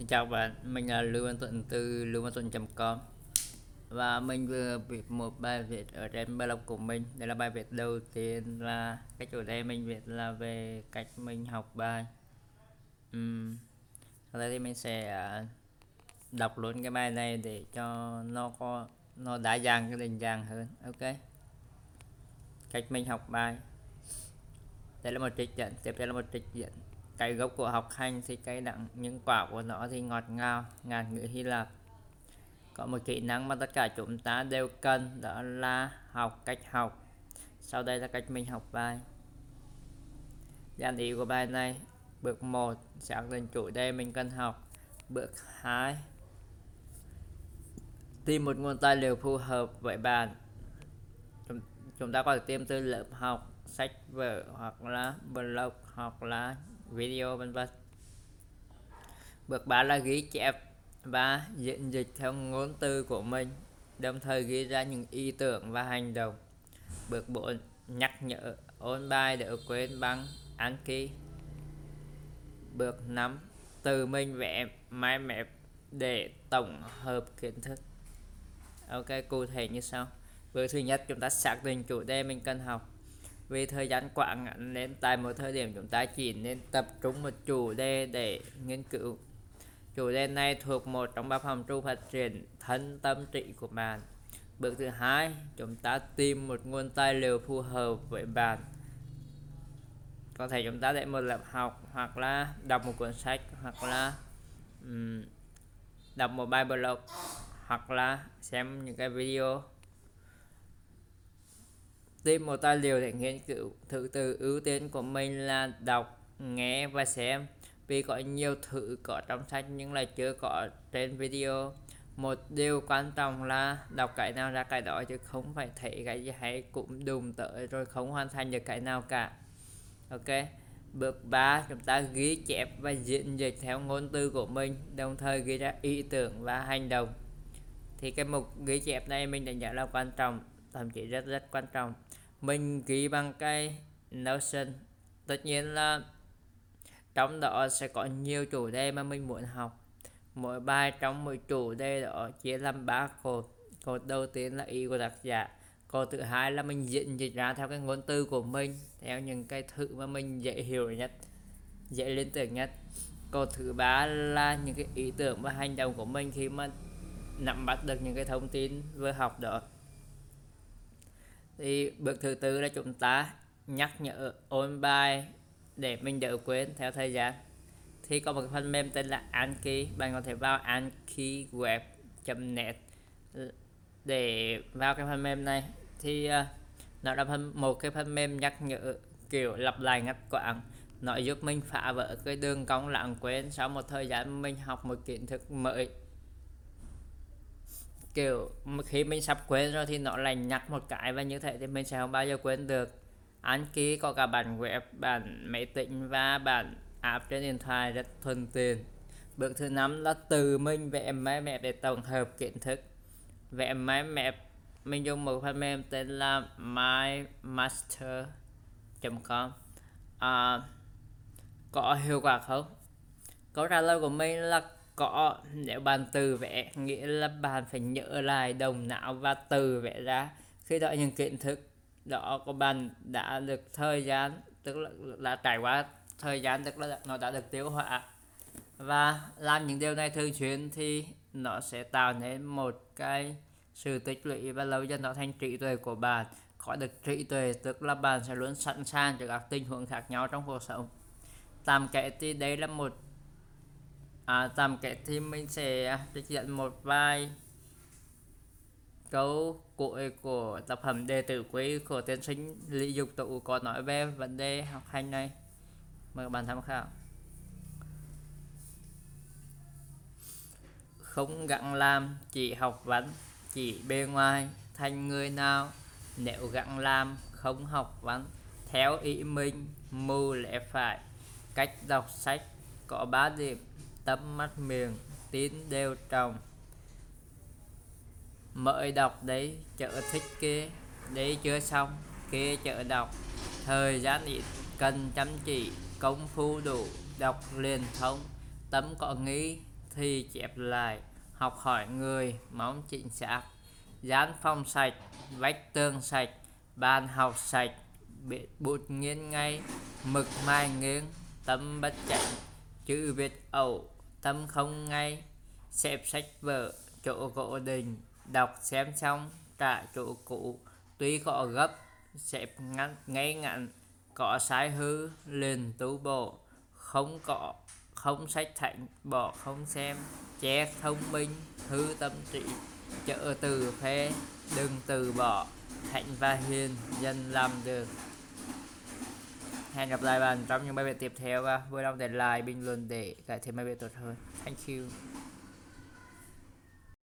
Xin chào bạn, mình là Lưu Văn Thuận từ lưu-văn-thuận.com và mình vừa viết một bài viết ở trên blog của mình. Đây là bài viết đầu tiên là cái chủ đề mình viết là về cách mình học bài. Uhm. Sau đây thì mình sẽ à, đọc luôn cái bài này để cho nó có nó đa dạng cái định dạng hơn. Ok. Cách mình học bài. Đây là một trích dẫn, tiếp theo là một trích dẫn cái gốc của học hành thì cây đắng những quả của nó thì ngọt ngào, ngàn ngữ Hy Lạp. Có một kỹ năng mà tất cả chúng ta đều cần, đó là học cách học. Sau đây là cách mình học bài. Giản ý của bài này, bước 1 xác định chủ đề mình cần học. Bước 2 tìm một nguồn tài liệu phù hợp với bạn. Chúng ta có thể tìm từ lớp học, sách vở hoặc là blog hoặc là video vân vân. Bước 3 là ghi chép và diễn dịch theo ngôn từ của mình, đồng thời ghi ra những ý tưởng và hành động. Bước 4 nhắc nhở, ôn bài để quên bằng Anki bước 5 từ mình vẽ mai map để tổng hợp kiến thức. Ok, cụ thể như sau. Bước thứ nhất, chúng ta xác định chủ đề mình cần học vì thời gian quá ngắn nên tại một thời điểm chúng ta chỉ nên tập trung một chủ đề để nghiên cứu. Chủ đề này thuộc một trong ba phòng tru phát triển thân tâm trị của bạn. Bước thứ hai chúng ta tìm một nguồn tài liệu phù hợp với bạn. Có thể chúng ta để một lớp học hoặc là đọc một cuốn sách hoặc là um, đọc một bài blog hoặc là xem những cái video tìm một tài liệu để nghiên cứu. Thứ tự, ưu tiên của mình là đọc, nghe và xem. Vì có nhiều thứ có trong sách nhưng lại chưa có trên video. Một điều quan trọng là đọc cái nào ra cái đó chứ không phải thấy cái gì hay cũng đùm tới rồi không hoàn thành được cái nào cả. Ok? Bước 3 chúng ta ghi chép và diễn dịch theo ngôn từ của mình, đồng thời ghi ra ý tưởng và hành động. Thì cái mục ghi chép này mình đánh giá là quan trọng thậm chí rất rất quan trọng. Mình ghi bằng cái Notion. Tất nhiên là trong đó sẽ có nhiều chủ đề mà mình muốn học. Mỗi bài trong mỗi chủ đề đó chia làm ba cột. Cột đầu tiên là ý của tác giả. Cột thứ hai là mình diễn dịch ra theo cái ngôn từ của mình, theo những cái thứ mà mình dễ hiểu nhất, dễ liên tưởng nhất. Cột thứ ba là những cái ý tưởng và hành động của mình khi mà nắm bắt được những cái thông tin vừa học đó thì bước thứ tư là chúng ta nhắc nhở ôn bài để mình đỡ quên theo thời gian. Thì có một phần mềm tên là Anki. Bạn có thể vào ankiweb.net để vào cái phần mềm này. Thì uh, nó là phần một cái phần mềm nhắc nhở kiểu lặp lại ngắt quãng. Nó giúp mình phá vỡ cái đường cong lãng quên sau một thời gian mình học một kiến thức mới kiểu khi mình sắp quên rồi thì nó lại nhắc một cái và như thế thì mình sẽ không bao giờ quên được Anki có cả bản web, bản máy tính và bản app trên điện thoại rất thuận tiện. Bước thứ năm là từ mình vẽ máy map để tổng hợp kiến thức. Vẽ máy map mình dùng một phần mềm tên là mymaster.com à, có hiệu quả không? Câu trả lời của mình là có. Nếu bạn tự vẽ, nghĩa là bạn phải nhớ lại đồng não và tự vẽ ra. Khi đó những kiến thức đó của bạn đã được thời gian, tức là là trải qua thời gian, tức là nó đã được tiêu hóa. Và làm những điều này thường xuyên thì nó sẽ tạo nên một cái sự tích lũy và lâu dần nó thành trí tuệ của bạn. Có được trí tuệ, tức là bạn sẽ luôn sẵn sàng cho các tình huống khác nhau trong cuộc sống. Tạm kể thì đây là một à, tạm kết thì mình sẽ trích dẫn một vài câu cuối của tập phẩm đề tử quý của tiến sinh Lý Dục Tụ có nói về vấn đề học hành này. Mời các bạn tham khảo. Không gắng làm chỉ học vấn chỉ bề ngoài thành người nào? Nếu gắng làm không học vấn theo ý mình mưu lẽ phải. Cách đọc sách có ba điểm tấm mắt miệng, tín đều trồng. Mới đọc đấy chợ thích kia đấy chưa xong kia chợ đọc. Thời gian ít, cần chăm chỉ, công phu đủ, đọc liền thông. Tấm có nghĩ thì chép lại, học hỏi người móng chính xác. Dán phong sạch, vách tường sạch, bàn học sạch bịt bụt nghiêng ngay, mực mai nghiêng tấm bất chạy chữ Việt ẩu, tâm không ngay. Xếp sách vở, chỗ gỗ đình. Đọc xem xong, trả chỗ cũ. Tuy có gấp, xếp ngắn, ngay ngắn. Có sai hư, liền tu bổ. Không có, không sách thạnh bỏ không xem. Che thông minh, hư tâm trí. Chợ từ phê, đừng từ bỏ. Hạnh và hiền dần làm được hẹn gặp lại bạn trong những bài viết tiếp theo và vui lòng để lại bình luận để cải thiện bài viết tốt hơn. Thank you.